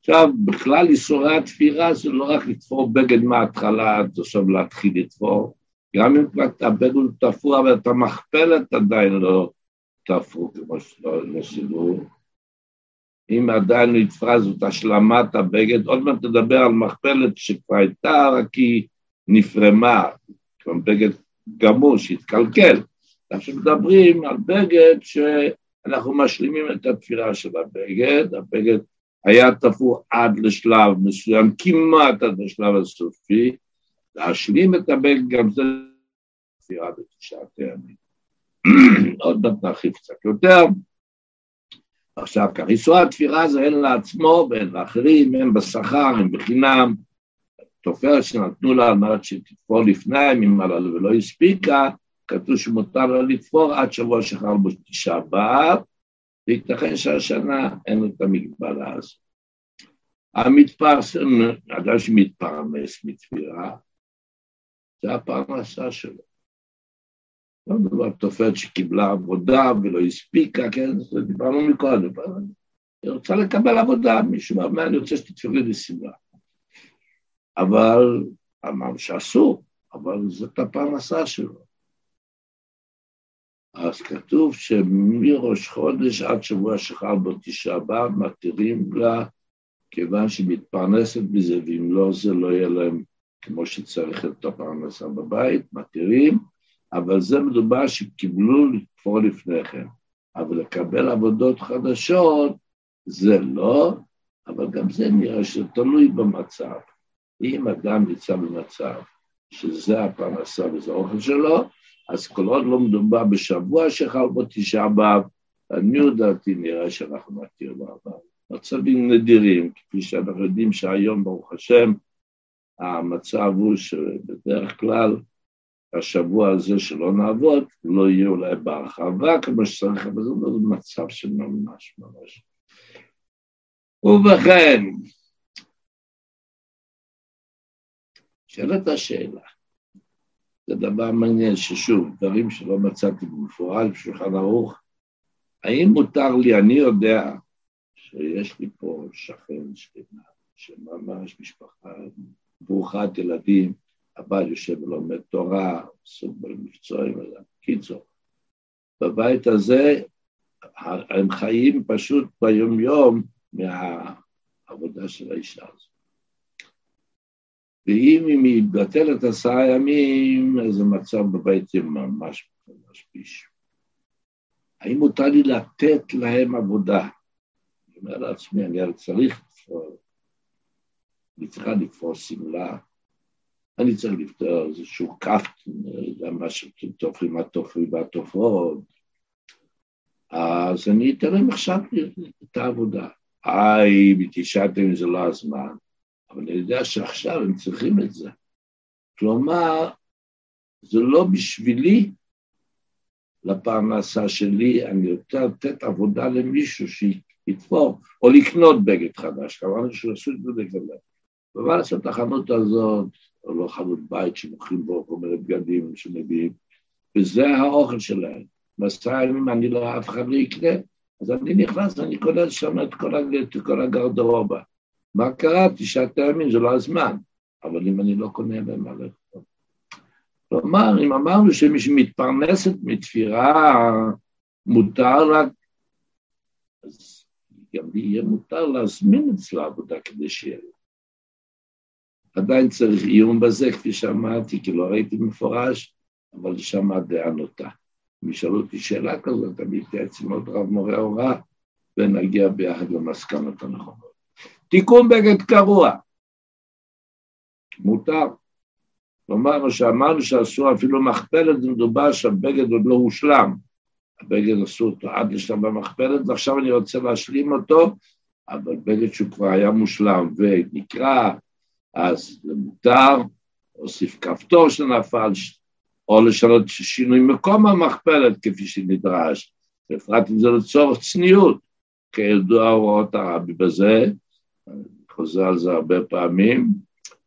עכשיו, בכלל איסורי התפירה זה לא רק לתפור בגד מההתחלה עד עכשיו להתחיל לתפור, גם אם כבר הבגד הוא תפור, אבל את המכפלת עדיין לא תפרו כמו שלא סידרו. אם עדיין נתפרה זאת השלמת הבגד, עוד מעט נדבר על מכפלת שכבר הייתה, רק היא נפרמה, כבר בגד גמור שהתקלקל. עכשיו מדברים על בגד שאנחנו משלימים את התפירה של הבגד, הבגד היה תפור עד לשלב מסוים, כמעט עד לשלב הסופי, להשלים את הבגד גם זה תפירה בתשעת הימים. עוד מעט נרחיב קצת יותר. עכשיו כך, איסור התפירה זה הן לעצמו והן לאחרים, הן בשכר, הן בחינם. תופרת שנתנו לה על מנת שתתפור לפני הימים הללו ולא הספיקה, כתוב שמותר לה לתפור עד שבוע שחר בו תשעה באב, וייתכן שהשנה אין את המגבלה הזו. המתפרסם, אדם שמתפרנס מתפירה, זה הפרנסה שלו. לא מדובר תופעת שקיבלה עבודה ולא הספיקה, כן? זה דיברנו מקודם. היא רוצה לקבל עבודה, מישהו אומר, אני רוצה שתתפרי לי. אבל אמרנו שאסור, אבל זאת הפרנסה שלו. אז כתוב שמראש חודש עד שבוע שחל בו תשעה באב מתירים לה, כיוון שהיא מתפרנסת מזה, ואם לא זה לא יהיה להם כמו שצריך את הפרנסה בבית, מתירים, אבל זה מדובר שקיבלו לתפור לפני כן. אבל לקבל עבודות חדשות זה לא, אבל גם זה נראה שתלוי במצב. אם אדם נמצא במצב שזה הפרנסה וזה האוכל שלו, אז כל עוד לא מדובר בשבוע שחל בו תשעה באב, לעניות דעתי נראה שאנחנו נכיר בעבר. מצבים נדירים, כפי שאנחנו יודעים שהיום, ברוך השם, המצב הוא שבדרך כלל השבוע הזה שלא נעבוד, לא יהיה אולי בהרחבה כמו שצריך, אבל זה לא מצב של ממש ממש. ובכן, שאלת השאלה, זה דבר מעניין ששוב, דברים שלא מצאתי במפורש בשולחן ערוך, האם מותר לי, אני יודע שיש לי פה שכן שכנה, שממש משפחה ברוכת ילדים, הבעל יושב ולומד תורה, סוג במקצועים, קיצור. בבית הזה הם חיים פשוט ביומיום מהעבודה של האישה הזאת. ואם היא מתבטלת עשרה ימים, אז המצב בבית יהיה ממש ממש ביש. האם מותר לי לתת להם עבודה? אני אומר לעצמי, אני צריך לפעול, אני צריכה לפעול שמלה, אני צריך לפתור איזשהו גם מה שתופרים התופרים והתופרות, אז אני אתן להם עכשיו את העבודה. איי, בתשעתם זה לא הזמן, אבל אני יודע שעכשיו הם צריכים את זה. כלומר, זה לא בשבילי, לפרנסה שלי, אני רוצה לתת עבודה למישהו שיתפור, או לקנות בגד חדש, כמובן שעשו את זה בגלל לעשות את החנות הזאת, או לא חנות בית שמוכרים בו כל מיני בגדים שמביאים, וזה האוכל שלהם. בעשרה ימים אני לא, אף אחד לא יקנה, אז אני נכנס, אני קונה שם את כל, כל הגרדרובה. מה קרה? תשעת הימים זה לא הזמן, אבל אם אני לא קונה להם מה לאכול. כלומר, אם אמרנו שמי שמתפרנסת מתפירה, מותר לה, אז גם לי יהיה מותר להזמין אצלה עבודה כדי שיהיה לה. עדיין צריך עיון בזה, כפי שאמרתי, כי לא ראיתי מפורש, אבל שם הדעה נוטה. אם ישאלו אותי שאלה כזאת, אני אתייעץ עם עוד רב מורה הוראה, ונגיע ביחד למסקנות הנכונות. תיקון בגד קרוע. מותר, כלומר, שאמרנו שאסור אפילו מכפלת, זה מדובר שהבגד עוד לא הושלם. הבגד עשו אותו עד לשלב המכפלת, ועכשיו אני רוצה להשלים אותו, אבל בגד שהוא כבר היה מושלם ונקרא, אז זה מותר, להוסיף כפתור שנפל, או לשנות שינוי מקום המכפלת כפי שנדרש, בפרט אם זה לצורך צניעות, כידוע הוראות הרבי בזה, אני חוזר על זה הרבה פעמים,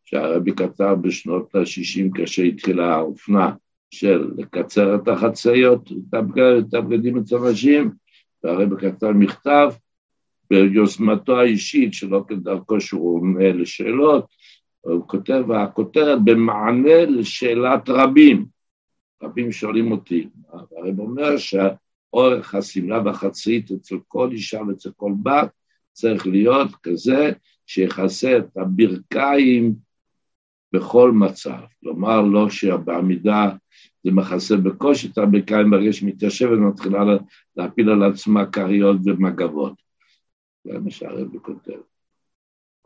שהרבי כתב בשנות ה-60 כשהתחילה האופנה של לקצר את החציות, את הבגדים אצל נשים, והרבי כתב מכתב ביוזמתו האישית, שלא כדרכו שהוא עונה לשאלות, הוא כותב, והכותרת במענה לשאלת רבים, רבים שואלים אותי, הרב אומר שאורך השמלה והחצאית אצל כל אישה ואצל כל בת צריך להיות כזה שיכסה את הברכיים בכל מצב, כלומר לא שבעמידה זה מכסה בקושי את הברכיים ברגע שמתיישבת ומתחילה להפיל על עצמה כריות ומגבות. זה מה שהרבי כותב.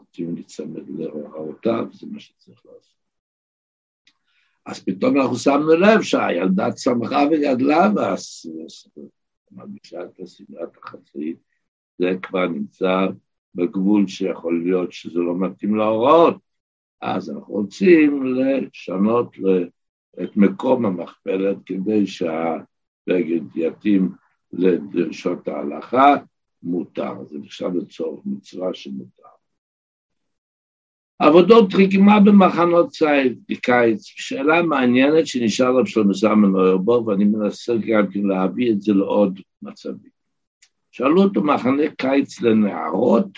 רוצים להיצמד להוראותיו, זה מה שצריך לעשות. אז פתאום אנחנו שמנו לב שהילדה צמחה וגדלה ומרגישה את השמלת החצאית, זה כבר נמצא בגבול שיכול להיות שזה לא מתאים להוראות, אז אנחנו רוצים לשנות את מקום המכפלת כדי שהבגד יתאים לדרישות ההלכה, מותר, זה נחשב לצורך מצווה שמותר. עבודות רקמה במחנות ציד בקיץ, שאלה מעניינת שנשאל רב שלמה זלמן אוירבוך ואני מנסה גם כן להביא את זה לעוד מצבים. שאלו אותו מחנה קיץ לנערות,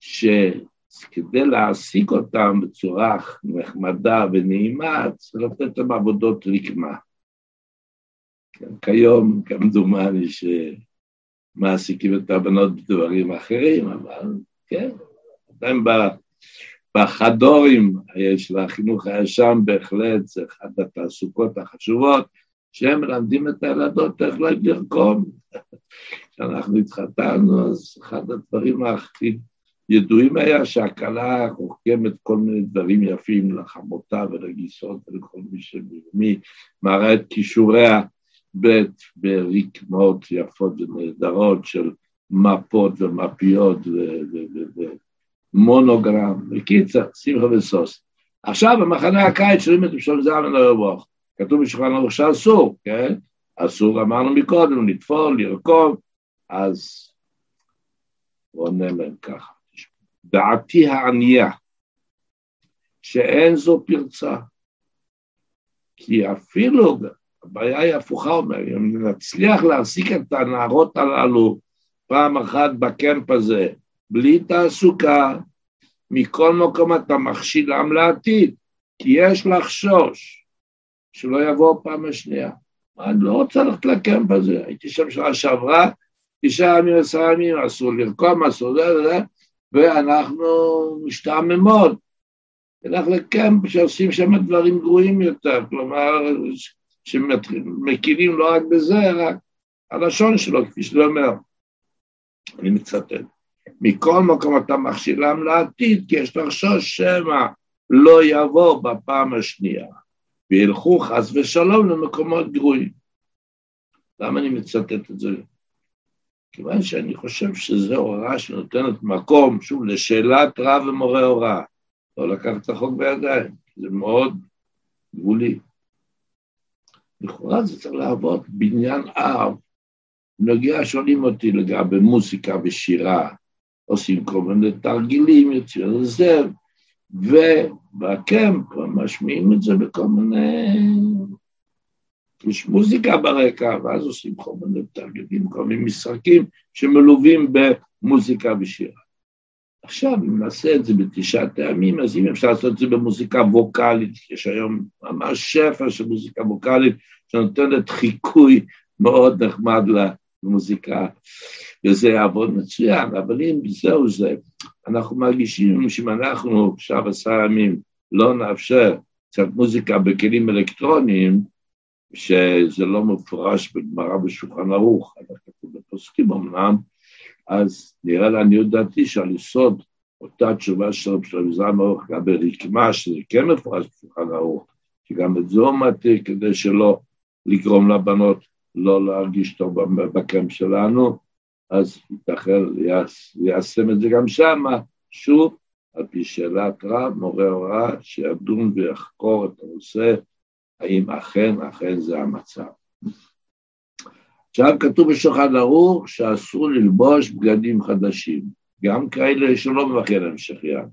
שכדי להעסיק אותם בצורה נחמדה ונעימה, צריך לתת להם עבודות רקמה. כן, כיום, כמדומני שמעסיקים את הבנות בדברים אחרים, אבל כן, עדיין בחדורים של החינוך הישן בהחלט זה אחת התעסוקות החשובות, שהם מלמדים את הילדות איך לרקום. כשאנחנו התחתנו, אז אחד הדברים הכי ידועים היה שהכלה רוקמת כל מיני דברים יפים לחמותה ולגיסות ולכל מי שמי מראה את כישוריה ברקמות יפות ונהדרות של מפות ומפיות מונוגרם, בקיצר, שמחה וסוס. עכשיו במחנה הקיץ שומעים את משול זמן יבוך. כתוב בשולחן ערוך שאסור, כן? אסור, אמרנו מקודם, לטפול, לרכוב, אז הוא עונה להם ככה. דעתי הענייה, שאין זו פרצה, כי אפילו, הבעיה היא הפוכה, אומר, אם נצליח להעסיק את הנערות הללו פעם אחת בקמפ הזה, בלי תעסוקה, מכל מקום אתה מכשילם לעתיד, כי יש לחשוש שלא יבוא פעם השנייה. אני לא רוצה ללכת לקמפ הזה, הייתי שם שעה שעברה, תשעה ימים עשרה ימים, אסור לרקום, אסור זה וזה, ואנחנו משתעממות. נלך לקמפ שעושים שם דברים גרועים יותר, כלומר, שמקילים לא רק בזה, רק הלשון שלו, כפי שזה אומר. אני מצטט. מכל מקום אתה מכשילם לעתיד, כי יש לחשוש שמא לא יבוא בפעם השנייה, וילכו חס ושלום למקומות גרועים. למה אני מצטט את זה? כיוון שאני חושב שזו הוראה שנותנת מקום, שוב, לשאלת רב ומורה הוראה. לא לקחת את החוק בידיים, זה מאוד גבולי. לכאורה זה צריך לעבוד בניין אב. בנוגע שואלים אותי לגבי מוזיקה ושירה, עושים כל מיני תרגילים, יוצאים לזה, ובקמפ משמיעים את זה בכל מיני... יש מוזיקה ברקע, ואז עושים כל מיני תרגילים, כל מיני משחקים שמלווים במוזיקה ושירה. עכשיו, אם נעשה את זה בתשעה טעמים, אז אם אפשר לעשות את זה במוזיקה ווקאלית, יש היום ממש שפע של מוזיקה ווקאלית שנותנת חיקוי מאוד נחמד למוזיקה וזה יעבוד מצוין, אבל אם זהו זה, אנחנו מרגישים שאם אנחנו עכשיו עשרה ימים לא נאפשר קצת מוזיקה בכלים אלקטרוניים, שזה לא מפורש בגמרא בשולחן ערוך, כתוב בפוסקים אמנם, אז נראה לעניות דעתי שעל יסוד אותה תשובה של רב שלמה זלמן אורך לגבי רקמה, שזה כן מפורש בשולחן ערוך, שגם את זה הוא כדי שלא לגרום לבנות לא להרגיש טוב בקרם שלנו, אז ייתכן ליישם את זה גם שמה, שוב, על פי שאלת רב, מורה הוראה, שידון ויחקור את הנושא, האם אכן, אכן זה המצב. עכשיו כתוב בשולחן ערוך שאסור ללבוש בגדים חדשים, גם כאלה שלא מבקר להם שחיין.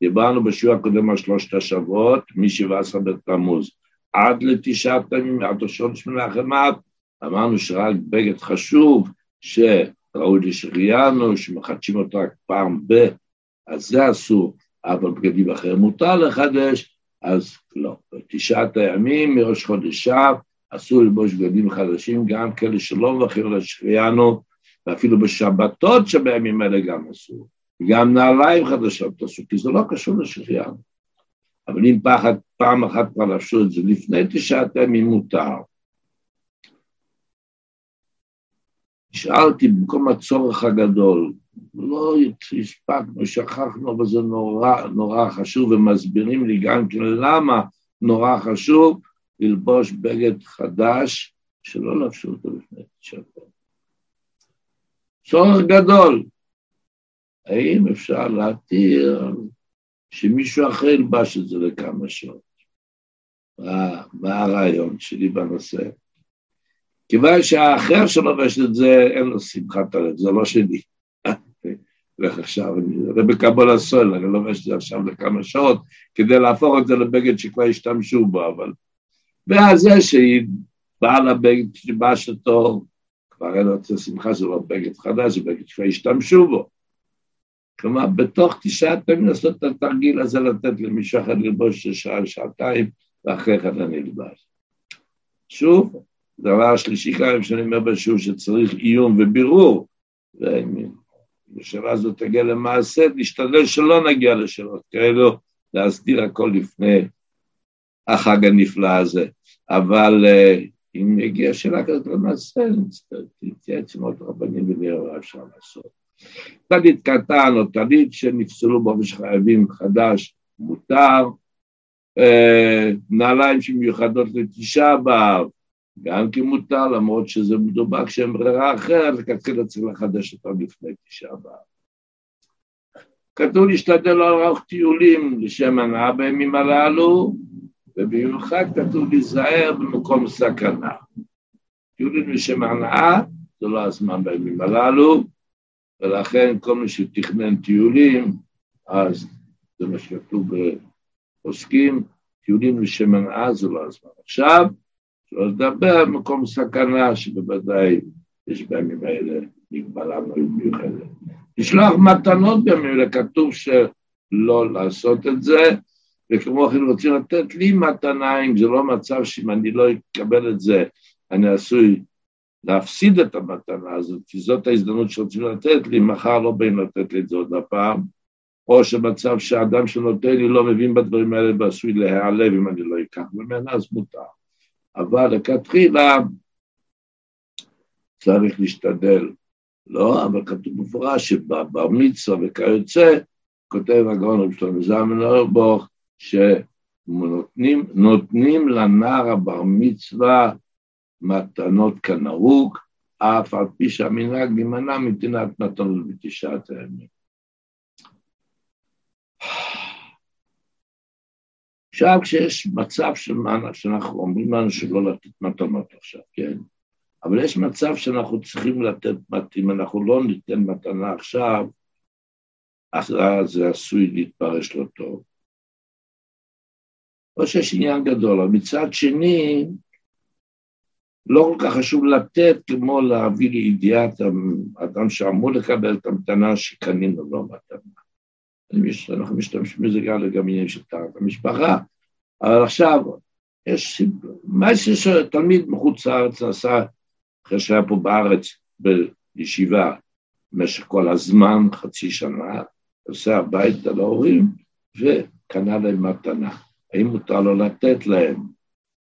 דיברנו בשיעור הקודם על שלושת השבועות, מ-17 בתמוז עד לתשעת הימים, עד ראשון שמונה חמת, אמרנו שרק בגד חשוב, שראוי לשחיינו, שמחדשים אותו רק פעם ב... אז זה אסור, אבל בגדים אחרים מותר לחדש, אז לא. בתשעת הימים מראש חודש שב, אסור ללבוש בגדים חדשים, גם כאלה שלא מברכים לשחיינו, ואפילו בשבתות שבימים האלה גם אסור. גם נעליים חדשות אסור, כי זה לא קשור לשחיינו. אבל אם פחד, פעם אחת כבר לבשו את זה לפני תשעת הימים מותר. שאלתי במקום הצורך הגדול, לא הספקנו, שכחנו, אבל זה נורא נורא חשוב, ומסבירים לי גם כן למה נורא חשוב ללבוש בגד חדש, שלא לבשו אותו לפני תשעת צורך גדול. האם אפשר להתיר שמישהו אחר ילבש את זה לכמה שעות? מה, מה הרעיון שלי בנושא? כיוון שהאחר שלובש את זה, אין לו שמחת הלב, זה לא שלי. לך עכשיו, זה בקבול הסול, אני לובש את זה עכשיו לכמה שעות, כדי להפוך את זה לבגד שכבר השתמשו בו, אבל... ואז זה שהיא באה לבגד שבש אותו, כבר אין לו שמחה, זה לא בגד חדש, זה בגד שכבר השתמשו בו. כלומר, בתוך תשעת פעמים לעשות את התרגיל הזה, לתת למישהו אחר ללבוש שעה, שעתיים, ואחרי כן אני אלבש. שוב, דבר שלישי כאן, שאני אומר בשיעור שצריך עיון ובירור, ובשאלה הזאת תגיע למעשה, נשתדל שלא נגיע לשאלות כאלו, להסדיר הכל לפני החג הנפלא הזה. אבל אה, אם יגיע שאלה כזאת למעשה, נתייעץ עם עוד רבנים ונראה מה אפשר לעשות. טלית קטן או טלית שנפסלו באופן שחייבים חדש, מותר. אה, נעליים שמיוחדות לתשעה באב, גם כי מותר, למרות שזה מדובר כשהם ברירה אחרת, לכתחילה צריך לחדש אותם לפני תשעה באב. כתוב להשתדל לא לערוך טיולים לשם הנאה בימים הללו, ובמיוחד כתוב להיזהר במקום סכנה. טיולים לשם הנאה זה לא הזמן בימים הללו, ולכן כל מי שתכנן טיולים, אז זה מה שכתוב בעוסקים, טיולים לשם הנאה זה לא הזמן. עכשיו, שלא לדבר מקום סכנה שבוודאי יש בימים האלה מגבלה מאוד מיוחדת. לשלוח מתנות בימים האלה, כתוב שלא לעשות את זה, וכמו כן רוצים לתת לי מתנה, אם זה לא מצב שאם אני לא אקבל את זה, אני עשוי להפסיד את המתנה הזאת, כי זאת ההזדמנות שרוצים לתת לי, מחר לא באים לתת לי את זה עוד הפעם, או שמצב שהאדם שנותן לי לא מבין בדברים האלה ועשוי להיעלב אם אני לא אקח ממנה, אז מותר. אבל לכתחילה צריך להשתדל. לא, אבל כתוב מפורש שבבר מצווה וכיוצא, כותב הגאון רב שלמה זלמן אורבוך, שנותנים לנער הבר מצווה מתנות כנהוג, אף על פי שהמנהג להימנע מנתינת מתנות בתשעת הימים. עכשיו כשיש מצב של מה שאנחנו אומרים לנו שלא לתת מתנות עכשיו, כן? אבל יש מצב שאנחנו צריכים לתת, אם אנחנו לא ניתן מתנה עכשיו, אז זה עשוי להתפרש לא טוב. או שיש עניין גדול, אבל מצד שני, לא כל כך חשוב לתת כמו להביא לידיעת האדם שאמור לקבל את המתנה שקנינו לו מתנה. אנחנו משתמשים בזה גם לגבי של טהרת המשפחה, אבל עכשיו, יש מה שתלמיד מחוץ לארץ עשה אחרי שהיה פה בארץ בישיבה במשך כל הזמן, חצי שנה, עושה הביתה להורים וקנה להם מתנה. האם מותר לו לתת להם?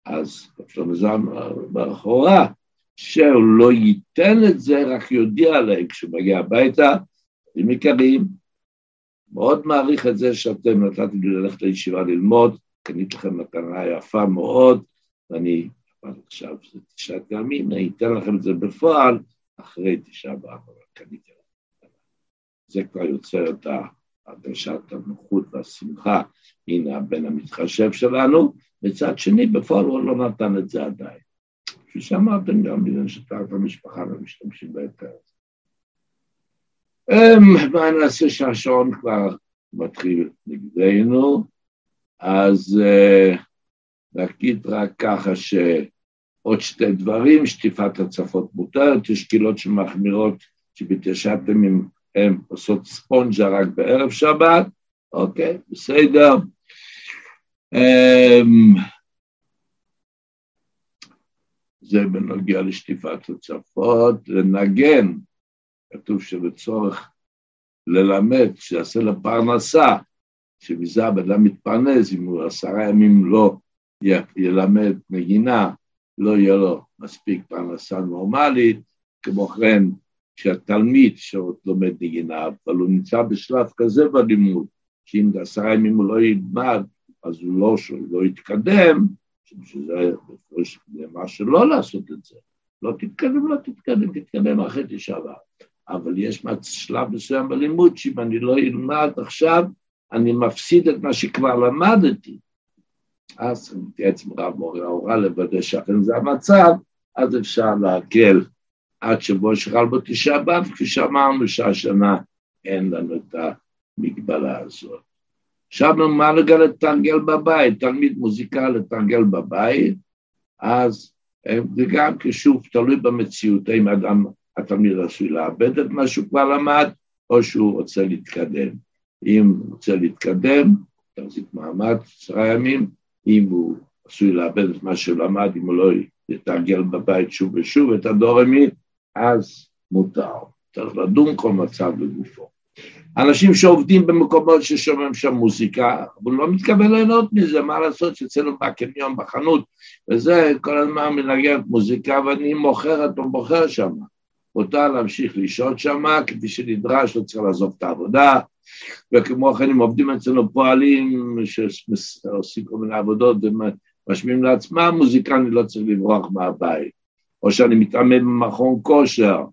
אז שלמה זלמן באחורה, שהוא לא ייתן את זה, רק יודיע להם כשהוא מגיע הביתה, הם יקרים, מאוד מעריך את זה שאתם נתתם לי ללכת לישיבה ללמוד, קנית לכם מתנה יפה מאוד, ואני, אבל עכשיו זה תשעת ימים, אני אתן לכם את זה בפועל אחרי תשעה באב, אבל קניתי לכם. זה כבר יוצר את הרגשת הנוחות והשמחה, הנה הבן המתחשב שלנו, מצד שני, בפועל הוא לא נתן את זה עדיין. כפי שאמרתם, גם בגלל שתחת המשפחה לא משתמשים בהיתר. אמ, מה נעשה שהשעון כבר מתחיל נגדנו, אז uh, להגיד רק ככה שעוד שתי דברים, שטיפת הצפות מותרת, יש קהילות שמחמירות שבתשעת ימים הן עושות ספונג'ה רק בערב שבת, אוקיי, בסדר. Um, זה בנוגע לשטיפת הצפות, לנגן כתוב שלצורך ללמד, שיעשה לה פרנסה, שמזה הבן אדם מתפרנס, אם הוא עשרה ימים לא ילמד נגינה, לא יהיה לו מספיק פרנסה נורמלית, כמו כן, שהתלמיד שעוד לומד נגינה, אבל הוא נמצא בשלב כזה בלימוד, שאם עשרה ימים הוא לא ילמד, אז הוא לא, שהוא לא יתקדם, שזה מה שלא לעשות את זה. לא תתקדם, לא תתקדם, תתקדם אחרי תשעה באב. אבל יש שלב מסוים בלימוד שאם אני לא אלמד עכשיו, אני מפסיד את מה שכבר למדתי. אז אני מתייעץ עם רב מורי ההוראה לוודא שאכן זה המצב, אז אפשר להקל עד שבו שחל בו תשעה באב, כפי שאמרנו שהשנה אין לנו את המגבלה הזאת. עכשיו מה לגל לתרגל בבית, תלמיד מוזיקה לתרגל בבית, אז זה גם כשוב תלוי במציאות, אם אדם התלמיד עשוי לאבד את מה שהוא כבר למד, או שהוא רוצה להתקדם. אם הוא רוצה להתקדם, תחזיק מעמד עשרה ימים, אם הוא עשוי לאבד את מה שהוא למד, אם הוא לא יתרגל בבית שוב ושוב את הדורמי, אז מותר. צריך לדון כל מצב לגופו. אנשים שעובדים במקומות ששומעים שם מוזיקה, הוא לא מתכוון ליהנות מזה, מה לעשות שאצלנו בקניון, בחנות, וזה כל הזמן מנגנת מוזיקה ואני מוכר אותו, מוכר שם. מותר להמשיך לשהות שם, כפי שנדרש, לא צריך לעזוב את העבודה, וכמו כן אם עובדים אצלנו פועלים שעושים כל מיני עבודות ומשמיעים לעצמם, מוזיקה אני לא צריך לברוח מהבית. או שאני מתאמן במכון כושר,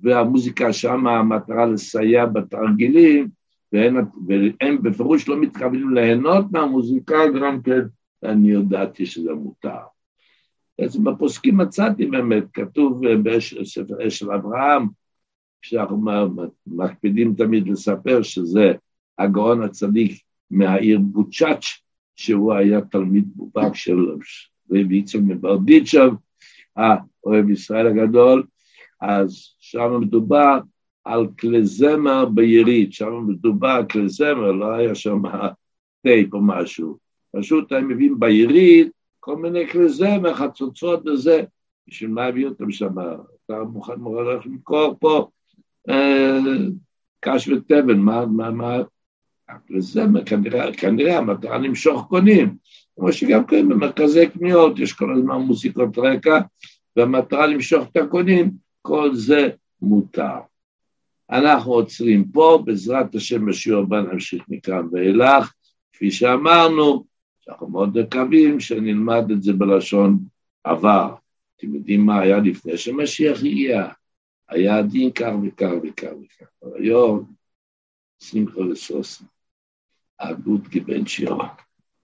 והמוזיקה שם המטרה לסייע בתרגילים, והם, והם בפירוש לא מתכוונים ליהנות מהמוזיקה, גם כן אני יודעתי שזה מותר. בעצם בפוסקים מצאתי באמת, כתוב אה, בספר של אברהם, שאנחנו מקפידים תמיד לספר שזה הגאון הצדיק מהעיר בוצ'אץ', שהוא היה תלמיד מובהק של רבי יצחק מברדיצ'ב, האוהב ישראל הגדול, אז שם מדובר על כלי זמר ביריד, שם מדובר על כלי זמר, לא היה שם טייפ או משהו, פשוט הם מביאים ביריד כל מיני כלי זמר, חצוצות וזה, בשביל מה הביאו אותם שם? אתה מוכן הולך למכור פה אה, קש ותבן, מה, מה, מה, זמר, כנראה, כנראה המטרה למשוך קונים, כמו שגם כן במרכזי קניות יש כל הזמן מוזיקות רקע, והמטרה למשוך את הקונים, כל זה מותר. אנחנו עוצרים פה, בעזרת השם בשיעור הבא נמשיך מכאן ואילך, כפי שאמרנו, שאנחנו מאוד מקווים שנלמד את זה בלשון עבר. אתם יודעים מה היה לפני שמשיח הגיע? היה דין כך וכך וכך וכך. אבל היום, שמחה וסוסן, הגות כבן שירה.